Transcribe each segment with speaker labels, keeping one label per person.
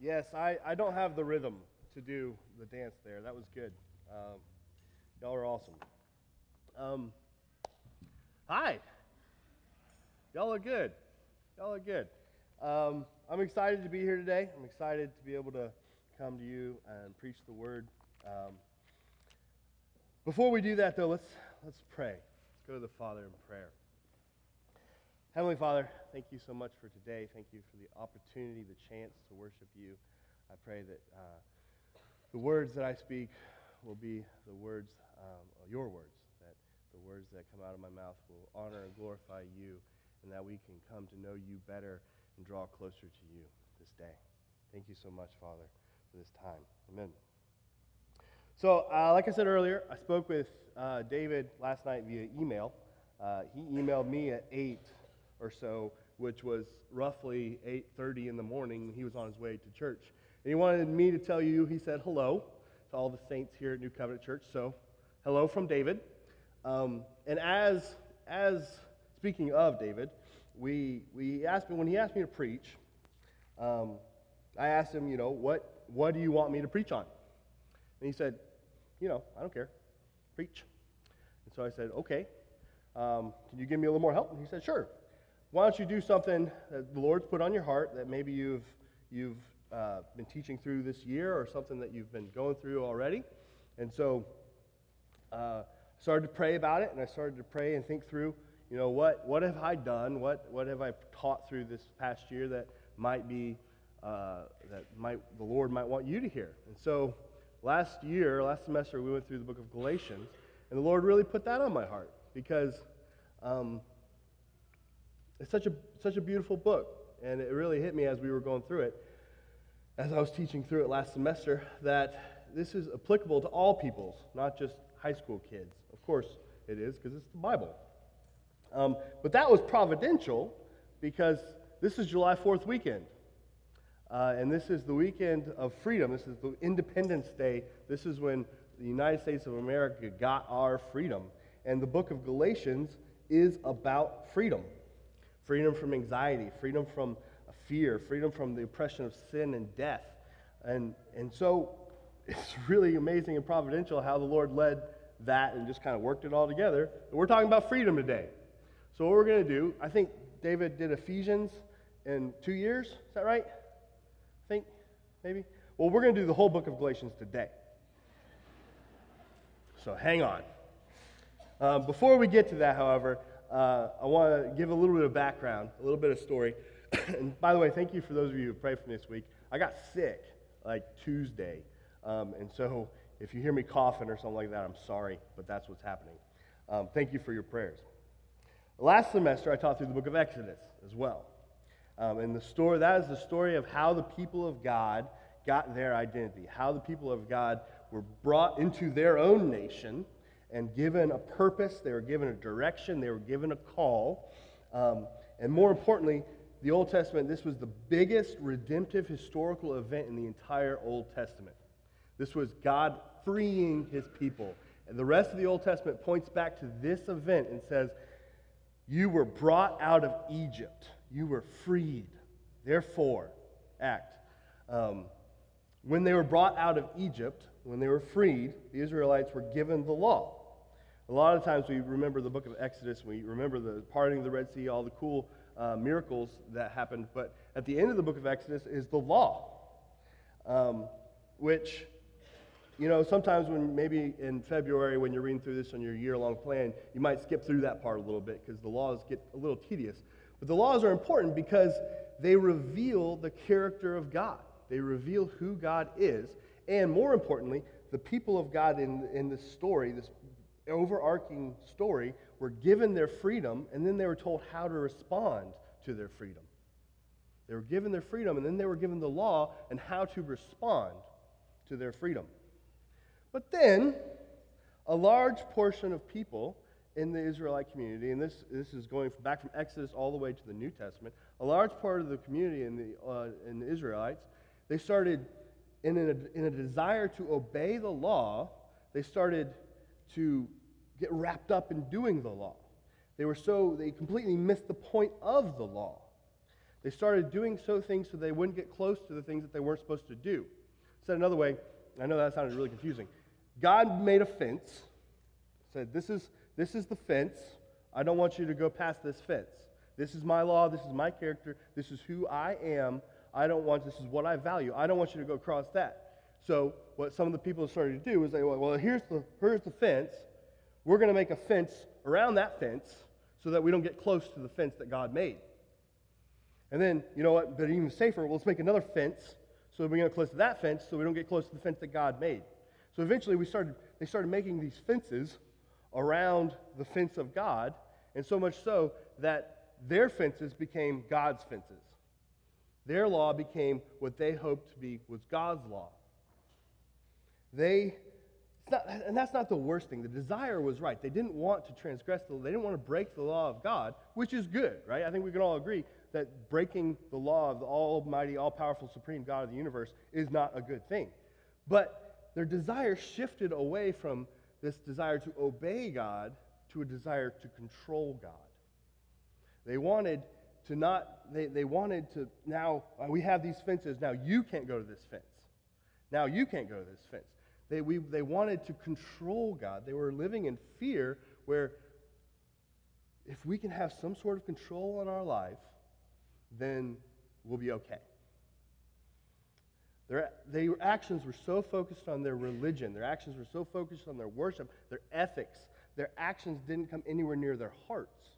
Speaker 1: Yes, I, I don't have the rhythm to do the dance there. That was good. Um, y'all are awesome. Um, hi. Y'all are good. Y'all are good. Um, I'm excited to be here today. I'm excited to be able to come to you and preach the word. Um, before we do that, though, let's, let's pray. Let's go to the Father in prayer. Heavenly Father, thank you so much for today. Thank you for the opportunity, the chance to worship you. I pray that uh, the words that I speak will be the words, um, your words, that the words that come out of my mouth will honor and glorify you, and that we can come to know you better and draw closer to you this day. Thank you so much, Father, for this time. Amen. So, uh, like I said earlier, I spoke with uh, David last night via email. Uh, he emailed me at 8 or so, which was roughly 8:30 in the morning. He was on his way to church, and he wanted me to tell you. He said hello to all the saints here at New Covenant Church. So, hello from David. Um, and as as speaking of David, we we asked me when he asked me to preach. Um, I asked him, you know, what what do you want me to preach on? And he said, you know, I don't care, preach. And so I said, okay. Um, can you give me a little more help? And he said, sure why don't you do something that the Lord's put on your heart that maybe you've, you've uh, been teaching through this year or something that you've been going through already? And so uh, I started to pray about it, and I started to pray and think through, you know, what, what have I done? What, what have I taught through this past year that might be, uh, that might, the Lord might want you to hear? And so last year, last semester, we went through the book of Galatians, and the Lord really put that on my heart because um, it's such a, such a beautiful book, and it really hit me as we were going through it, as I was teaching through it last semester, that this is applicable to all peoples, not just high school kids. Of course, it is, because it's the Bible. Um, but that was providential because this is July 4th weekend. Uh, and this is the weekend of freedom. This is the Independence Day. This is when the United States of America got our freedom. And the book of Galatians is about freedom freedom from anxiety, freedom from fear, freedom from the oppression of sin and death. And, and so it's really amazing and providential how the Lord led that and just kind of worked it all together. we're talking about freedom today. So, what we're going to do, I think David did Ephesians in two years. Is that right? I think, maybe? Well, we're going to do the whole book of Galatians today. So, hang on. Uh, before we get to that, however, uh, I want to give a little bit of background, a little bit of story. and by the way, thank you for those of you who prayed for me this week. I got sick like Tuesday. Um, and so if you hear me coughing or something like that, I'm sorry, but that's what's happening. Um, thank you for your prayers. Last semester, I taught through the book of Exodus as well. Um, and the story, that is the story of how the people of God got their identity, how the people of God were brought into their own nation and given a purpose, they were given a direction, they were given a call. Um, and more importantly, the Old Testament, this was the biggest redemptive historical event in the entire Old Testament. This was God freeing his people. And the rest of the Old Testament points back to this event and says, You were brought out of Egypt, you were freed. Therefore, act. Um, when they were brought out of Egypt, when they were freed, the Israelites were given the law. A lot of times we remember the book of Exodus, we remember the parting of the Red Sea, all the cool uh, miracles that happened, but at the end of the book of Exodus is the law, um, which, you know, sometimes when maybe in February when you're reading through this on your year long plan, you might skip through that part a little bit because the laws get a little tedious. But the laws are important because they reveal the character of God, they reveal who God is, and more importantly, the people of God in, in this story, this overarching story, were given their freedom, and then they were told how to respond to their freedom. They were given their freedom, and then they were given the law and how to respond to their freedom. But then, a large portion of people in the Israelite community, and this, this is going back from Exodus all the way to the New Testament, a large part of the community in the, uh, in the Israelites, they started, in a, in a desire to obey the law, they started to get wrapped up in doing the law. They were so, they completely missed the point of the law. They started doing so things so they wouldn't get close to the things that they weren't supposed to do. Said another way, I know that sounded really confusing. God made a fence, said, This is, this is the fence. I don't want you to go past this fence. This is my law. This is my character. This is who I am. I don't want, this is what I value. I don't want you to go across that. So, what some of the people started to do is they Well, here's the, here's the fence. We're going to make a fence around that fence so that we don't get close to the fence that God made. And then, you know what, but even safer, well, let's make another fence so that we get close to that fence so we don't get close to the fence that God made. So eventually we started, they started making these fences around the fence of God, and so much so that their fences became God's fences. Their law became what they hoped to be was God's law. They, not, and that's not the worst thing. The desire was right. They didn't want to transgress the law. they didn't want to break the law of God, which is good, right? I think we can all agree that breaking the law of the almighty, all powerful, supreme God of the universe is not a good thing. But their desire shifted away from this desire to obey God to a desire to control God. They wanted to not, they, they wanted to, now uh, we have these fences, now you can't go to this fence. Now you can't go to this fence. They, we, they wanted to control God. They were living in fear where if we can have some sort of control on our life, then we'll be okay. Their, their actions were so focused on their religion, their actions were so focused on their worship, their ethics, their actions didn't come anywhere near their hearts.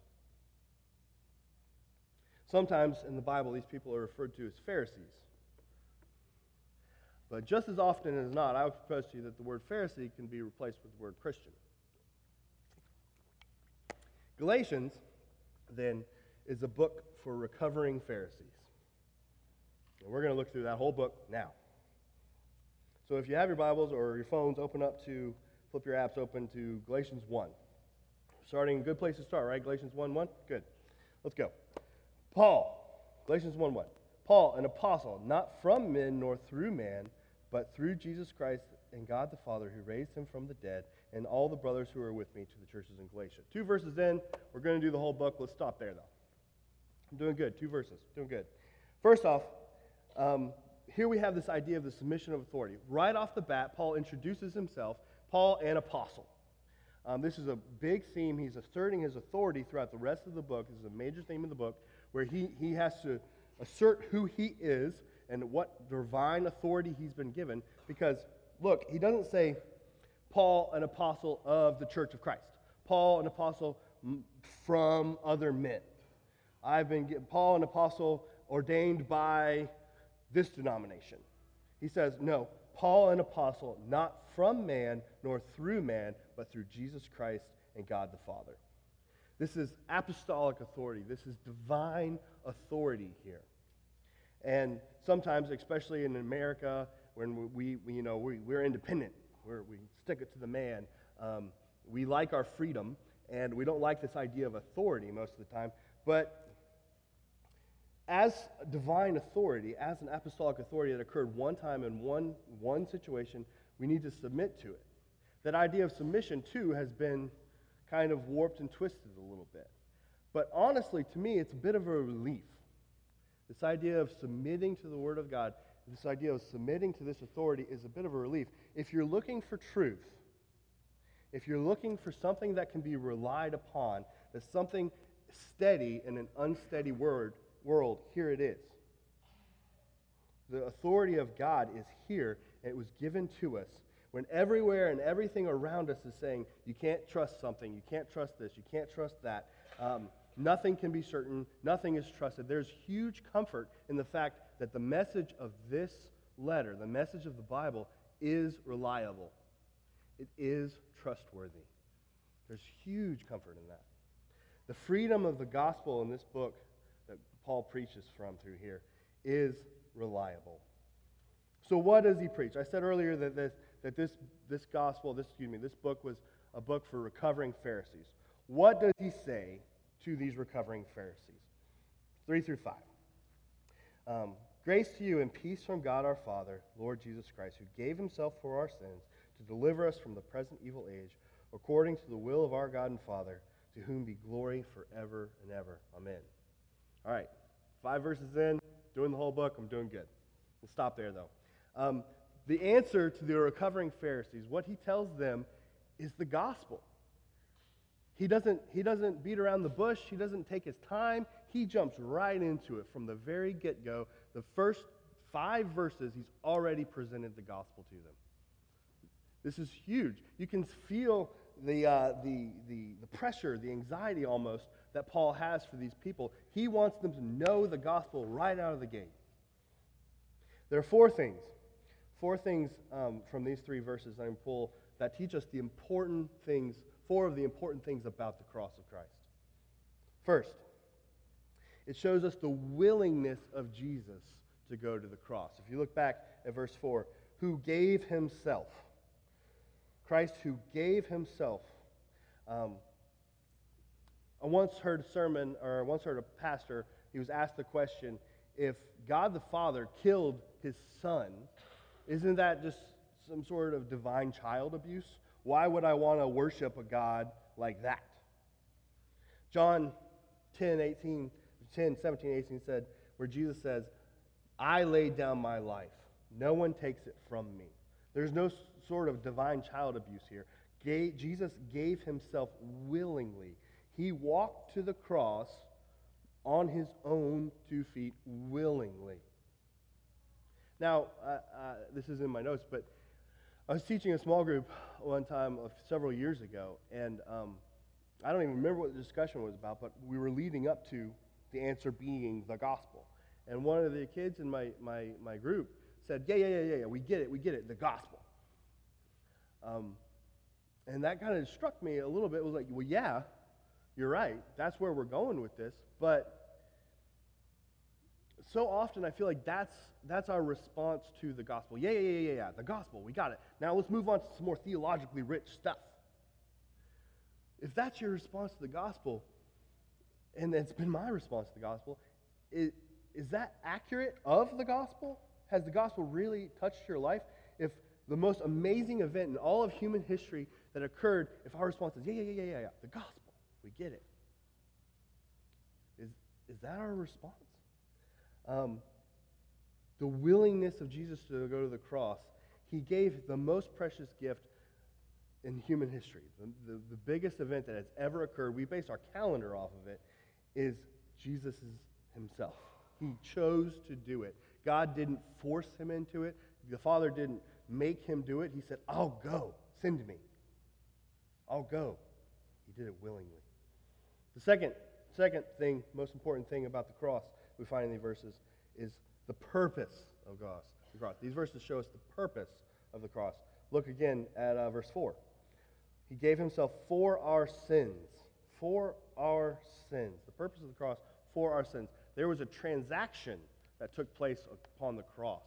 Speaker 1: Sometimes in the Bible, these people are referred to as Pharisees. But just as often as not, I would propose to you that the word Pharisee can be replaced with the word Christian. Galatians, then, is a book for recovering Pharisees. And we're going to look through that whole book now. So if you have your Bibles or your phones, open up to, flip your apps open to Galatians 1. Starting, good place to start, right? Galatians 1 1? Good. Let's go. Paul, Galatians 1 1. Paul, an apostle, not from men nor through man, but through Jesus Christ and God the Father who raised him from the dead, and all the brothers who are with me to the churches in Galatia. Two verses in, we're going to do the whole book. Let's stop there, though. I'm doing good. Two verses. Doing good. First off, um, here we have this idea of the submission of authority. Right off the bat, Paul introduces himself, Paul, an apostle. Um, this is a big theme. He's asserting his authority throughout the rest of the book. This is a major theme of the book where he, he has to assert who he is and what divine authority he's been given. Because, look, he doesn't say, Paul, an apostle of the church of Christ, Paul, an apostle from other men. I've been, Paul, an apostle ordained by this denomination. He says, no, Paul, an apostle, not from man nor through man, but through Jesus Christ and God the Father. This is apostolic authority. This is divine authority here. And sometimes, especially in America, when we, we you know, we, we're independent, we're, we stick it to the man, um, we like our freedom, and we don't like this idea of authority most of the time. But as divine authority, as an apostolic authority that occurred one time in one, one situation, we need to submit to it. That idea of submission, too, has been kind of warped and twisted a little bit. But honestly, to me, it's a bit of a relief. This idea of submitting to the Word of God, this idea of submitting to this authority is a bit of a relief. If you're looking for truth, if you're looking for something that can be relied upon, that's something steady in an unsteady word, world, here it is. The authority of God is here, and it was given to us. When everywhere and everything around us is saying, you can't trust something, you can't trust this, you can't trust that, um, Nothing can be certain, nothing is trusted. There's huge comfort in the fact that the message of this letter, the message of the Bible, is reliable. It is trustworthy. There's huge comfort in that. The freedom of the gospel in this book that Paul preaches from through here is reliable. So, what does he preach? I said earlier that this, that this, this gospel, this, excuse me, this book was a book for recovering Pharisees. What does he say to these recovering Pharisees. 3 through 5. Um, Grace to you and peace from God our Father, Lord Jesus Christ, who gave himself for our sins to deliver us from the present evil age, according to the will of our God and Father, to whom be glory forever and ever. Amen. All right. Five verses in, doing the whole book, I'm doing good. We'll stop there, though. Um, the answer to the recovering Pharisees, what he tells them, is the gospel. He doesn't, he doesn't beat around the bush. He doesn't take his time. He jumps right into it from the very get go. The first five verses, he's already presented the gospel to them. This is huge. You can feel the, uh, the, the, the pressure, the anxiety almost that Paul has for these people. He wants them to know the gospel right out of the gate. There are four things, four things um, from these three verses that I pull that teach us the important things, four of the important things about the cross of Christ. First, it shows us the willingness of Jesus to go to the cross. If you look back at verse 4, who gave himself. Christ who gave himself. Um, I once heard a sermon, or I once heard a pastor, he was asked the question if God the Father killed his son, isn't that just some sort of divine child abuse? Why would I want to worship a God like that? John 10, 18, 10, 17, 18 said, where Jesus says, I laid down my life. No one takes it from me. There's no sort of divine child abuse here. Jesus gave himself willingly he walked to the cross on his own two feet willingly. Now, uh, uh, this is in my notes, but I was teaching a small group one time several years ago, and um, I don't even remember what the discussion was about, but we were leading up to the answer being the gospel. And one of the kids in my, my, my group said, Yeah, yeah, yeah, yeah, yeah, we get it, we get it, the gospel. Um, and that kind of struck me a little bit. It was like, Well, yeah, you're right. That's where we're going with this. But so often I feel like that's, that's our response to the gospel. Yeah, yeah, yeah, yeah, yeah. The gospel, we got it. Now let's move on to some more theologically rich stuff. If that's your response to the gospel, and it's been my response to the gospel, is, is that accurate of the gospel? Has the gospel really touched your life? If the most amazing event in all of human history that occurred, if our response is, yeah, yeah, yeah, yeah, yeah, the gospel, we get it. Is, is that our response? Um, the willingness of Jesus to go to the cross, he gave the most precious gift in human history. The, the, the biggest event that has ever occurred, we base our calendar off of it, is Jesus himself. He chose to do it. God didn't force him into it. The Father didn't make him do it. He said, I'll go. Send me. I'll go. He did it willingly. The second, second thing, most important thing about the cross we find in these verses is the purpose of the cross. These verses show us the purpose of the cross. Look again at uh, verse 4. He gave himself for our sins. For our sins. The purpose of the cross, for our sins. There was a transaction that took place upon the cross.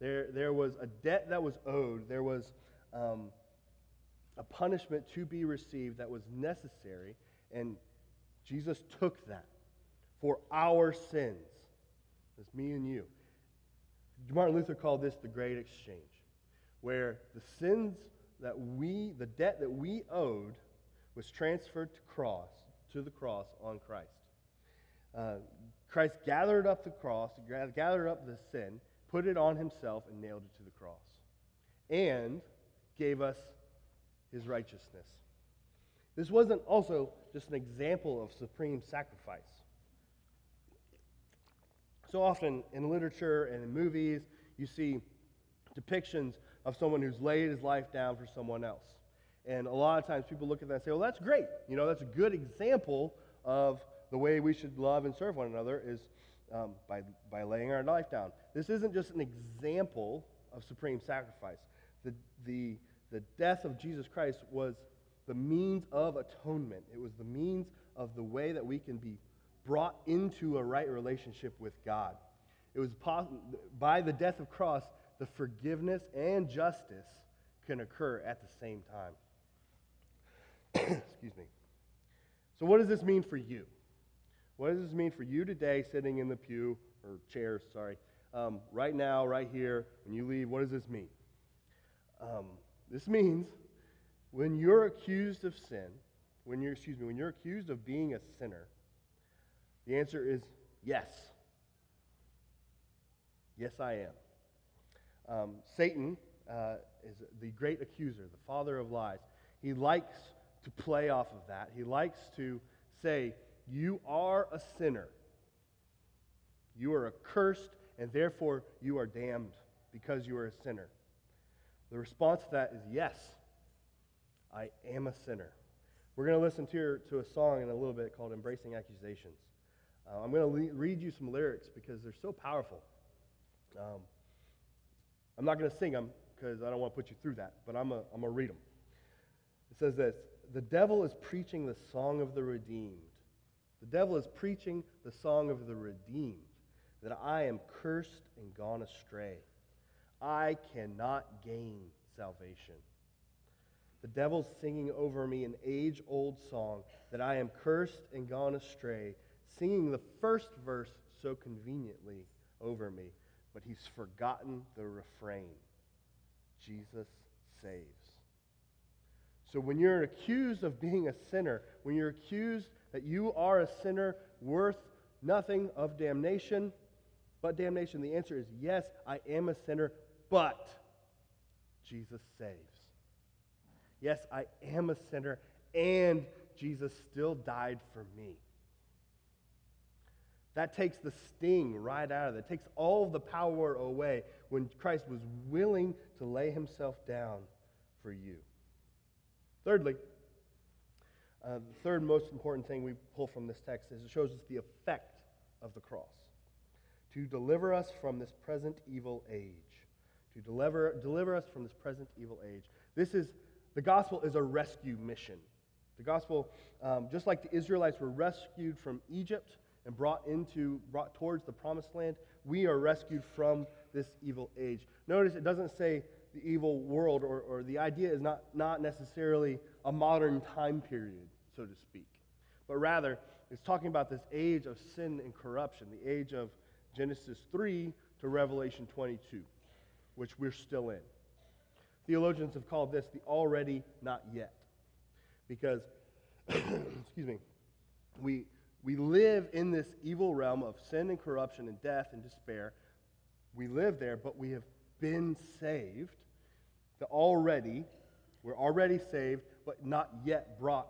Speaker 1: There, there was a debt that was owed. There was um, a punishment to be received that was necessary. And Jesus took that for our sins. That's me and you. Martin Luther called this the great exchange, where the sins that we, the debt that we owed, was transferred to cross, to the cross on Christ. Uh, Christ gathered up the cross, gathered up the sin, put it on himself, and nailed it to the cross, and gave us his righteousness. This wasn't also just an example of supreme sacrifice. So often in literature and in movies, you see depictions of someone who's laid his life down for someone else. And a lot of times people look at that and say, well, that's great. You know, that's a good example of the way we should love and serve one another is um, by, by laying our life down. This isn't just an example of supreme sacrifice. The, the, the death of Jesus Christ was the means of atonement. It was the means of the way that we can be brought into a right relationship with God. It was by the death of cross, the forgiveness and justice can occur at the same time. Excuse me. So, what does this mean for you? What does this mean for you today, sitting in the pew or chair? Sorry, um, right now, right here, when you leave? What does this mean? Um, this means when you're accused of sin, when you're, excuse me, when you're accused of being a sinner, the answer is yes. Yes, I am. Um, Satan uh, is the great accuser, the father of lies. He likes to play off of that. He likes to say, You are a sinner. You are accursed, and therefore you are damned because you are a sinner. The response to that is yes, I am a sinner. We're going to listen to, to a song in a little bit called Embracing Accusations. Uh, I'm going to le- read you some lyrics because they're so powerful. Um, I'm not going to sing them because I don't want to put you through that, but I'm going to read them. It says this The devil is preaching the song of the redeemed. The devil is preaching the song of the redeemed, that I am cursed and gone astray. I cannot gain salvation. The devil's singing over me an age old song that I am cursed and gone astray, singing the first verse so conveniently over me, but he's forgotten the refrain Jesus saves. So when you're accused of being a sinner, when you're accused that you are a sinner worth nothing of damnation, but damnation, the answer is yes, I am a sinner, but Jesus saves. Yes, I am a sinner, and Jesus still died for me. That takes the sting right out of it. It takes all the power away when Christ was willing to lay himself down for you. Thirdly, uh, the third most important thing we pull from this text is it shows us the effect of the cross to deliver us from this present evil age. To deliver, deliver us from this present evil age. This is, the gospel is a rescue mission. The gospel, um, just like the Israelites were rescued from Egypt and brought into, brought towards the promised land, we are rescued from this evil age. Notice it doesn't say the evil world, or, or the idea is not, not necessarily a modern time period, so to speak, but rather it's talking about this age of sin and corruption, the age of Genesis 3 to Revelation 22, which we're still in. Theologians have called this the already not yet, because, excuse me, we, we live in this evil realm of sin and corruption and death and despair. We live there, but we have been saved. The already, we're already saved, but not yet brought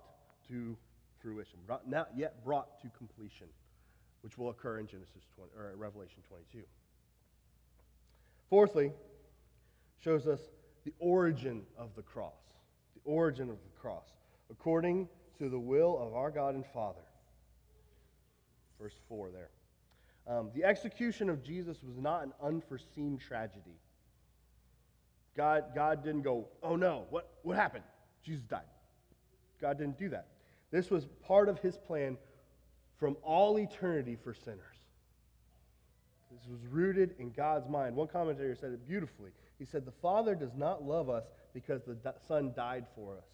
Speaker 1: to fruition, not yet brought to completion, which will occur in Genesis 20 or Revelation 22. Fourthly, shows us the origin of the cross. The origin of the cross, according to the will of our God and Father verse 4 there. Um, the execution of Jesus was not an unforeseen tragedy. God, God didn't go, oh no, what, what happened? Jesus died. God didn't do that. This was part of his plan from all eternity for sinners. This was rooted in God's mind. One commentator said it beautifully. He said, The Father does not love us because the Son died for us.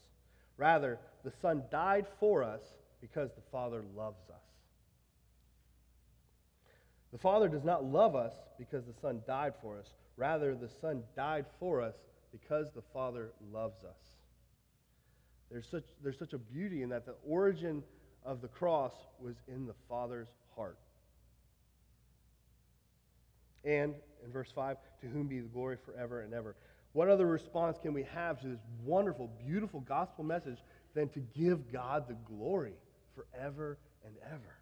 Speaker 1: Rather, the Son died for us because the Father loves us. The Father does not love us because the Son died for us. Rather, the Son died for us because the Father loves us. There's such, there's such a beauty in that the origin of the cross was in the Father's heart. And in verse 5, to whom be the glory forever and ever. What other response can we have to this wonderful, beautiful gospel message than to give God the glory forever and ever?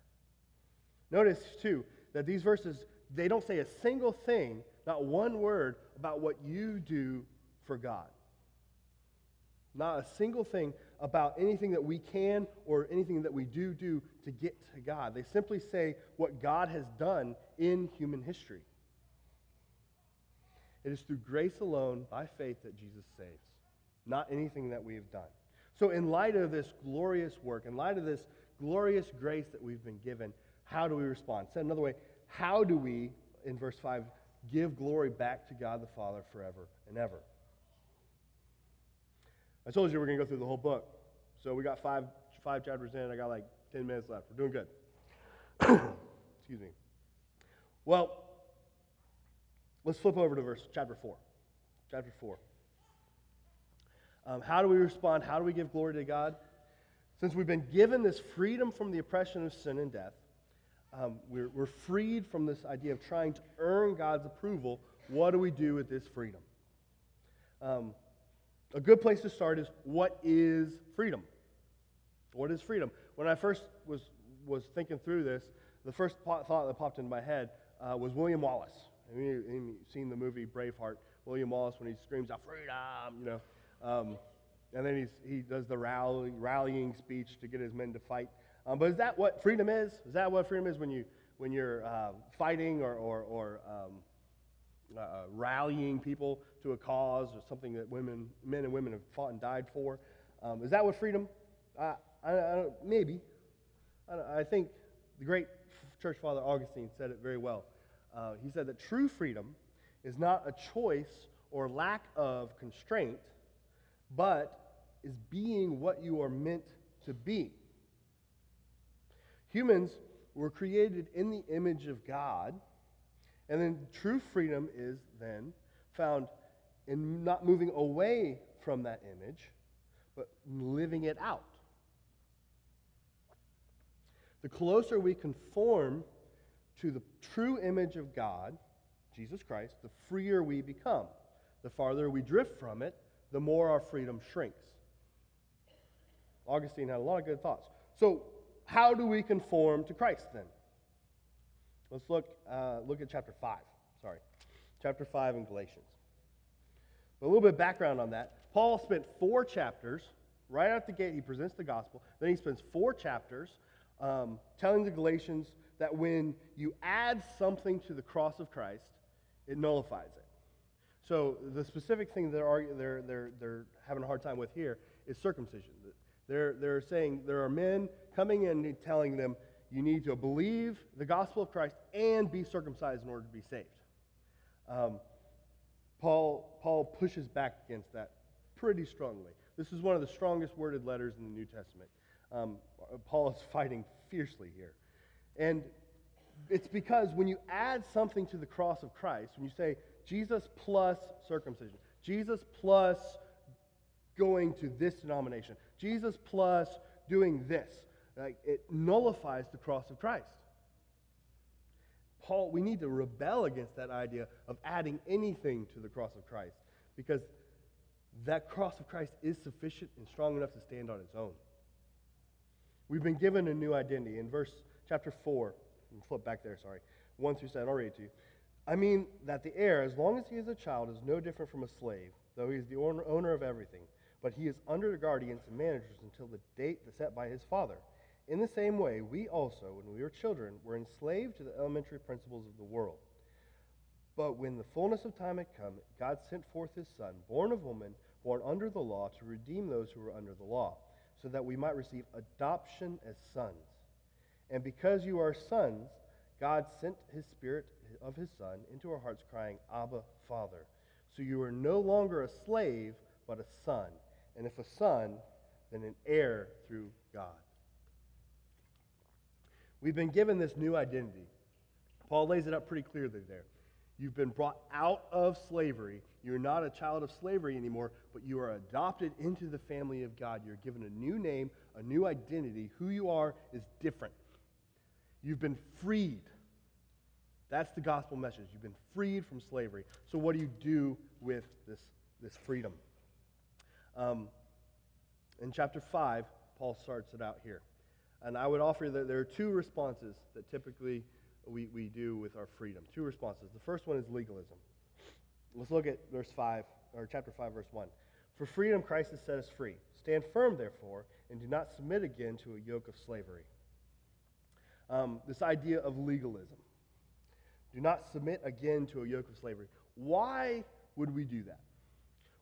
Speaker 1: Notice, too, that these verses, they don't say a single thing, not one word, about what you do for God. Not a single thing about anything that we can or anything that we do do to get to God. They simply say what God has done in human history. It is through grace alone, by faith, that Jesus saves, not anything that we have done. So, in light of this glorious work, in light of this glorious grace that we've been given, how do we respond? Said another way, how do we, in verse 5, give glory back to God the Father forever and ever? I told you we're going to go through the whole book. So we got five, five chapters in. I got like 10 minutes left. We're doing good. Excuse me. Well, let's flip over to verse chapter 4. Chapter 4. Um, how do we respond? How do we give glory to God? Since we've been given this freedom from the oppression of sin and death, um, we're, we're freed from this idea of trying to earn God's approval. What do we do with this freedom? Um, a good place to start is what is freedom? What is freedom? When I first was, was thinking through this, the first thought that popped into my head uh, was William Wallace. Have you, have you seen the movie Braveheart? William Wallace, when he screams out freedom, you know. Um, and then he's, he does the rally, rallying speech to get his men to fight. Um, but is that what freedom is? Is that what freedom is when, you, when you're uh, fighting or, or, or um, uh, rallying people to a cause or something that women, men and women have fought and died for? Um, is that what freedom? Uh, I, I maybe. I, I, think the great church father Augustine said it very well. Uh, he said that true freedom is not a choice or lack of constraint, but is being what you are meant to be. Humans were created in the image of God, and then true freedom is then found in not moving away from that image, but living it out. The closer we conform to the true image of God, Jesus Christ, the freer we become. The farther we drift from it, the more our freedom shrinks. Augustine had a lot of good thoughts. So, how do we conform to Christ then? Let's look, uh, look at chapter 5. Sorry. Chapter 5 in Galatians. A little bit of background on that. Paul spent four chapters, right out the gate, he presents the gospel. Then he spends four chapters um, telling the Galatians that when you add something to the cross of Christ, it nullifies it. So the specific thing they're, they're, they're, they're having a hard time with here is circumcision. They're, they're saying there are men coming in and telling them you need to believe the gospel of Christ and be circumcised in order to be saved. Um, Paul, Paul pushes back against that pretty strongly. This is one of the strongest worded letters in the New Testament. Um, Paul is fighting fiercely here. And it's because when you add something to the cross of Christ, when you say Jesus plus circumcision, Jesus plus going to this denomination, Jesus plus doing this, like it nullifies the cross of Christ. Paul, we need to rebel against that idea of adding anything to the cross of Christ because that cross of Christ is sufficient and strong enough to stand on its own. We've been given a new identity. In verse chapter 4, flip back there, sorry, 1 through 7, I'll read it to you. I mean that the heir, as long as he is a child, is no different from a slave, though he is the owner of everything. But he is under the guardians and managers until the date set by his father. In the same way, we also, when we were children, were enslaved to the elementary principles of the world. But when the fullness of time had come, God sent forth his Son, born of woman, born under the law, to redeem those who were under the law so that we might receive adoption as sons. And because you are sons, God sent his Spirit of his Son into our hearts, crying, Abba, Father. So you are no longer a slave, but a son. And if a son, then an heir through God. We've been given this new identity. Paul lays it up pretty clearly there. You've been brought out of slavery. You're not a child of slavery anymore, but you are adopted into the family of God. You're given a new name, a new identity. Who you are is different. You've been freed. That's the gospel message. You've been freed from slavery. So, what do you do with this, this freedom? Um, in chapter 5, Paul starts it out here. And I would offer that there are two responses that typically we, we do with our freedom. Two responses. The first one is legalism. Let's look at verse 5, or chapter 5, verse 1. For freedom Christ has set us free. Stand firm, therefore, and do not submit again to a yoke of slavery. Um, this idea of legalism. Do not submit again to a yoke of slavery. Why would we do that?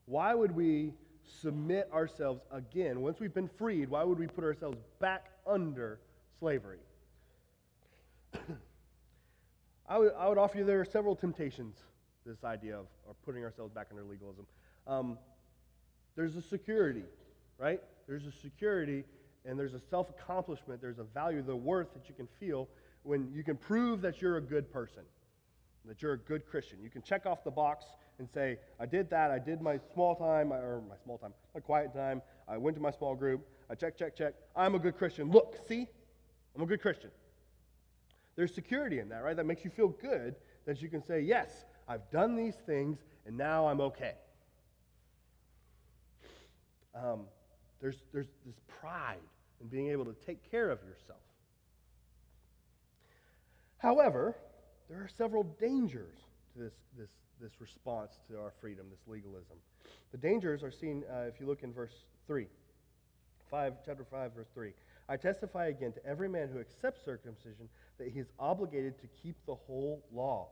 Speaker 1: Why would we submit ourselves again? Once we've been freed, why would we put ourselves back under slavery? I would, I would offer you there are several temptations, this idea of, of putting ourselves back under legalism. Um, there's a security, right? There's a security and there's a self accomplishment, there's a value, the worth that you can feel when you can prove that you're a good person, that you're a good Christian. You can check off the box and say, I did that, I did my small time, or my small time, my quiet time, I went to my small group, I check, check, check. I'm a good Christian. Look, see? I'm a good Christian. There's security in that, right? That makes you feel good that you can say, Yes, I've done these things and now I'm okay. Um, there's, there's this pride in being able to take care of yourself. However, there are several dangers to this, this, this response to our freedom, this legalism. The dangers are seen uh, if you look in verse 3, 5, chapter 5, verse 3. I testify again to every man who accepts circumcision that he is obligated to keep the whole law.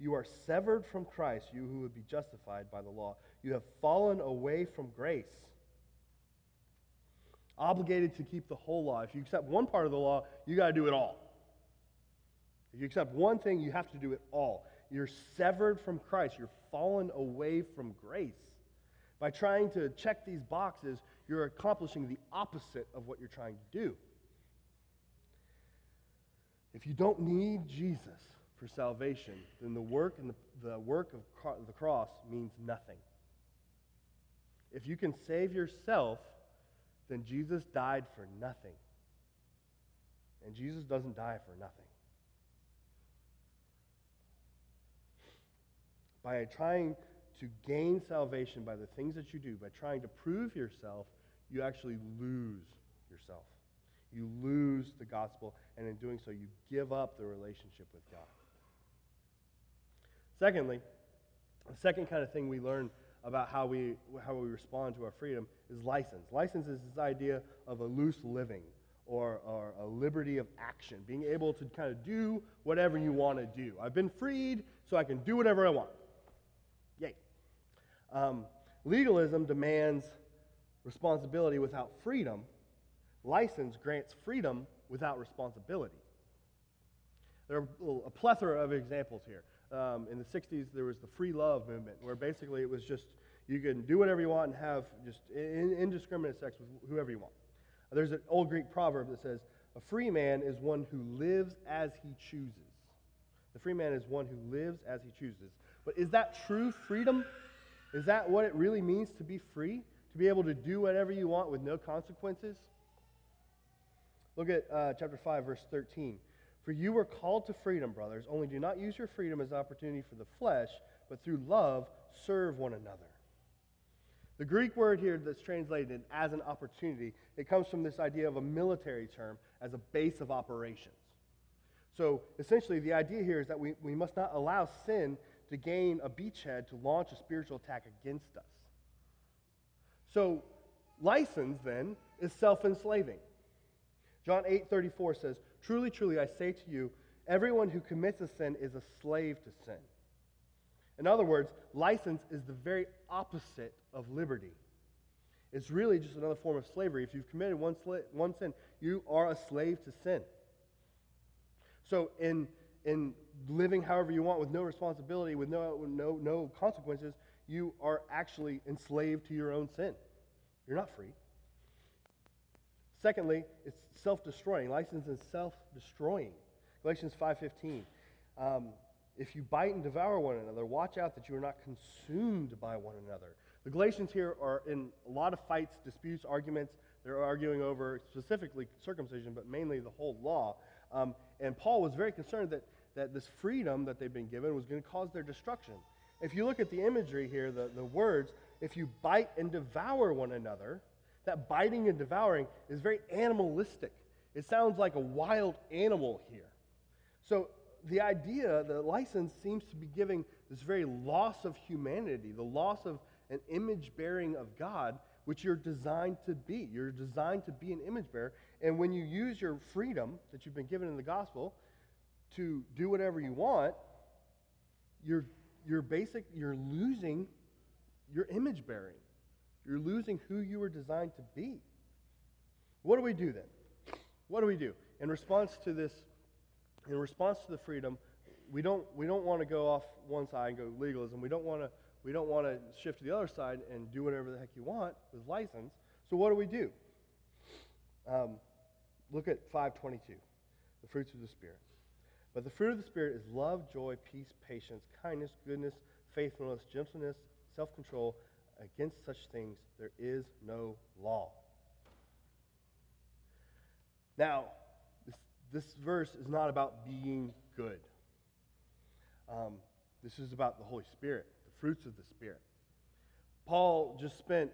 Speaker 1: You are severed from Christ, you who would be justified by the law. You have fallen away from grace. Obligated to keep the whole law. If you accept one part of the law, you got to do it all. If you accept one thing, you have to do it all. You're severed from Christ. You're fallen away from grace. By trying to check these boxes, you're accomplishing the opposite of what you're trying to do. If you don't need Jesus for salvation, then the work and the, the work of the cross means nothing. If you can save yourself, then Jesus died for nothing. And Jesus doesn't die for nothing. By trying to gain salvation by the things that you do, by trying to prove yourself, you actually lose yourself. You lose the gospel, and in doing so, you give up the relationship with God. Secondly, the second kind of thing we learn about how we, how we respond to our freedom is license. License is this idea of a loose living or, or a liberty of action, being able to kind of do whatever you want to do. I've been freed, so I can do whatever I want. Um, legalism demands responsibility without freedom. License grants freedom without responsibility. There are a plethora of examples here. Um, in the 60s, there was the free love movement, where basically it was just you can do whatever you want and have just indiscriminate sex with whoever you want. There's an old Greek proverb that says, A free man is one who lives as he chooses. The free man is one who lives as he chooses. But is that true freedom? Is that what it really means to be free? To be able to do whatever you want with no consequences? Look at uh, chapter 5, verse 13. For you were called to freedom, brothers, only do not use your freedom as opportunity for the flesh, but through love serve one another. The Greek word here that's translated as an opportunity, it comes from this idea of a military term as a base of operations. So essentially, the idea here is that we, we must not allow sin to gain a beachhead to launch a spiritual attack against us. So, license then is self enslaving. John 8 34 says, Truly, truly, I say to you, everyone who commits a sin is a slave to sin. In other words, license is the very opposite of liberty. It's really just another form of slavery. If you've committed one, sli- one sin, you are a slave to sin. So, in, in living however you want with no responsibility, with no, no, no consequences, you are actually enslaved to your own sin. You're not free. Secondly, it's self-destroying. License is self-destroying. Galatians 5.15. Um, if you bite and devour one another, watch out that you are not consumed by one another. The Galatians here are in a lot of fights, disputes, arguments. They're arguing over specifically circumcision, but mainly the whole law. Um, and Paul was very concerned that, that this freedom that they've been given was going to cause their destruction. If you look at the imagery here, the, the words, if you bite and devour one another, that biting and devouring is very animalistic. It sounds like a wild animal here. So the idea, the license seems to be giving this very loss of humanity, the loss of an image bearing of God, which you're designed to be. You're designed to be an image bearer. And when you use your freedom that you've been given in the gospel to do whatever you want, you're, you're basic, you're losing your image bearing. You're losing who you were designed to be. What do we do then? What do we do? In response to this, in response to the freedom, we don't, we don't want to go off one side and go legalism. We don't want to we don't want to shift to the other side and do whatever the heck you want with license. So what do we do? Um, look at 522, the fruits of the Spirit. But the fruit of the Spirit is love, joy, peace, patience, kindness, goodness, faithfulness, gentleness, self control. Against such things there is no law. Now, this, this verse is not about being good. Um, this is about the Holy Spirit, the fruits of the Spirit. Paul just spent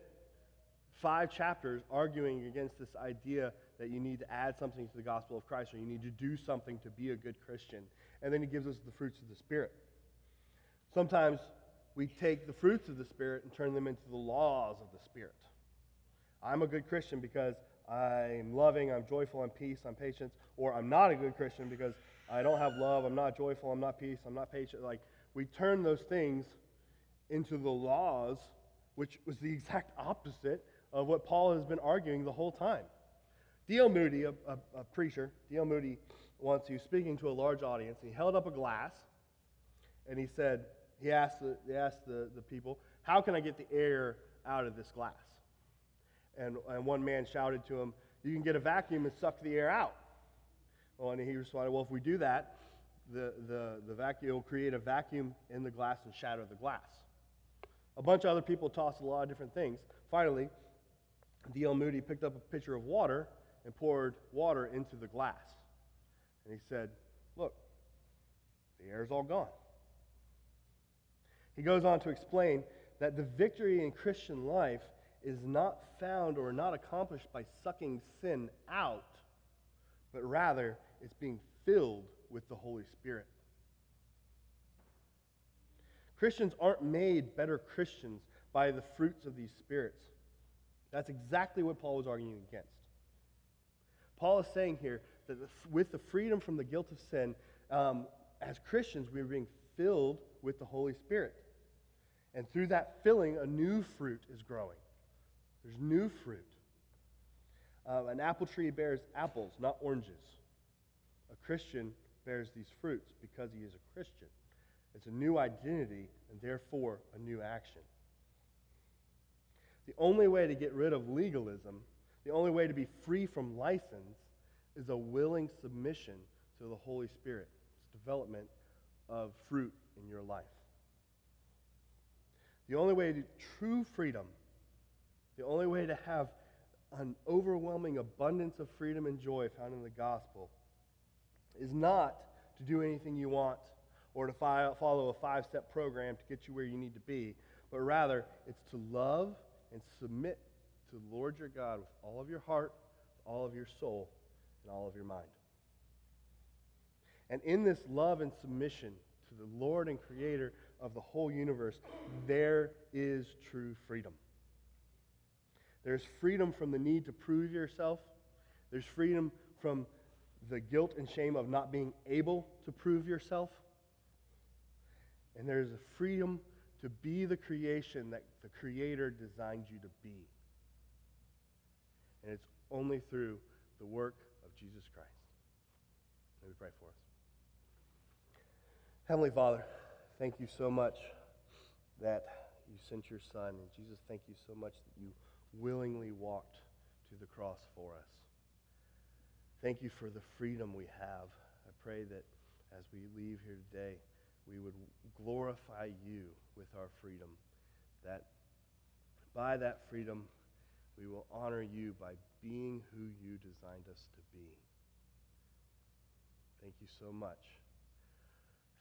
Speaker 1: five chapters arguing against this idea that you need to add something to the gospel of Christ or you need to do something to be a good Christian. And then he gives us the fruits of the Spirit. Sometimes we take the fruits of the Spirit and turn them into the laws of the Spirit. I'm a good Christian because I'm loving, I'm joyful, I'm peace, I'm patient, or I'm not a good Christian because I don't have love, I'm not joyful, I'm not peace, I'm not patient. Like, we turn those things into the laws, which was the exact opposite of what Paul has been arguing the whole time. D.L. Moody, a, a, a preacher, D.L. Moody, once he was speaking to a large audience, he held up a glass and he said, he asked the, he asked the, the people, How can I get the air out of this glass? And, and one man shouted to him, You can get a vacuum and suck the air out. Well, and he responded, Well, if we do that, the, the, the vacuum will create a vacuum in the glass and shatter the glass. A bunch of other people tossed a lot of different things. Finally, D.L. Moody picked up a pitcher of water and poured water into the glass. And he said, Look, the air's all gone. He goes on to explain that the victory in Christian life is not found or not accomplished by sucking sin out, but rather it's being filled with the Holy Spirit. Christians aren't made better Christians by the fruits of these spirits. That's exactly what Paul was arguing against. Paul is saying here that with the freedom from the guilt of sin, um, as Christians, we are being filled with the Holy Spirit. And through that filling, a new fruit is growing. There's new fruit. Uh, an apple tree bears apples, not oranges. A Christian bears these fruits because he is a Christian. It's a new identity and therefore a new action. The only way to get rid of legalism, the only way to be free from license, is a willing submission to the Holy Spirit. It's development of fruit in your life. The only way to true freedom, the only way to have an overwhelming abundance of freedom and joy found in the gospel is not to do anything you want or to follow a five step program to get you where you need to be, but rather it's to love and submit to the Lord your God with all of your heart, with all of your soul, and all of your mind. And in this love and submission to the Lord and Creator of the whole universe, there is true freedom. There's freedom from the need to prove yourself. There's freedom from the guilt and shame of not being able to prove yourself. And there's a freedom to be the creation that the Creator designed you to be. And it's only through the work of Jesus Christ. Let me pray for us. Heavenly Father, thank you so much that you sent your Son. And Jesus, thank you so much that you willingly walked to the cross for us. Thank you for the freedom we have. I pray that as we leave here today, we would glorify you with our freedom. That by that freedom, we will honor you by being who you designed us to be. Thank you so much.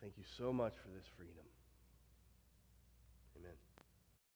Speaker 1: Thank you so much for this freedom. Amen.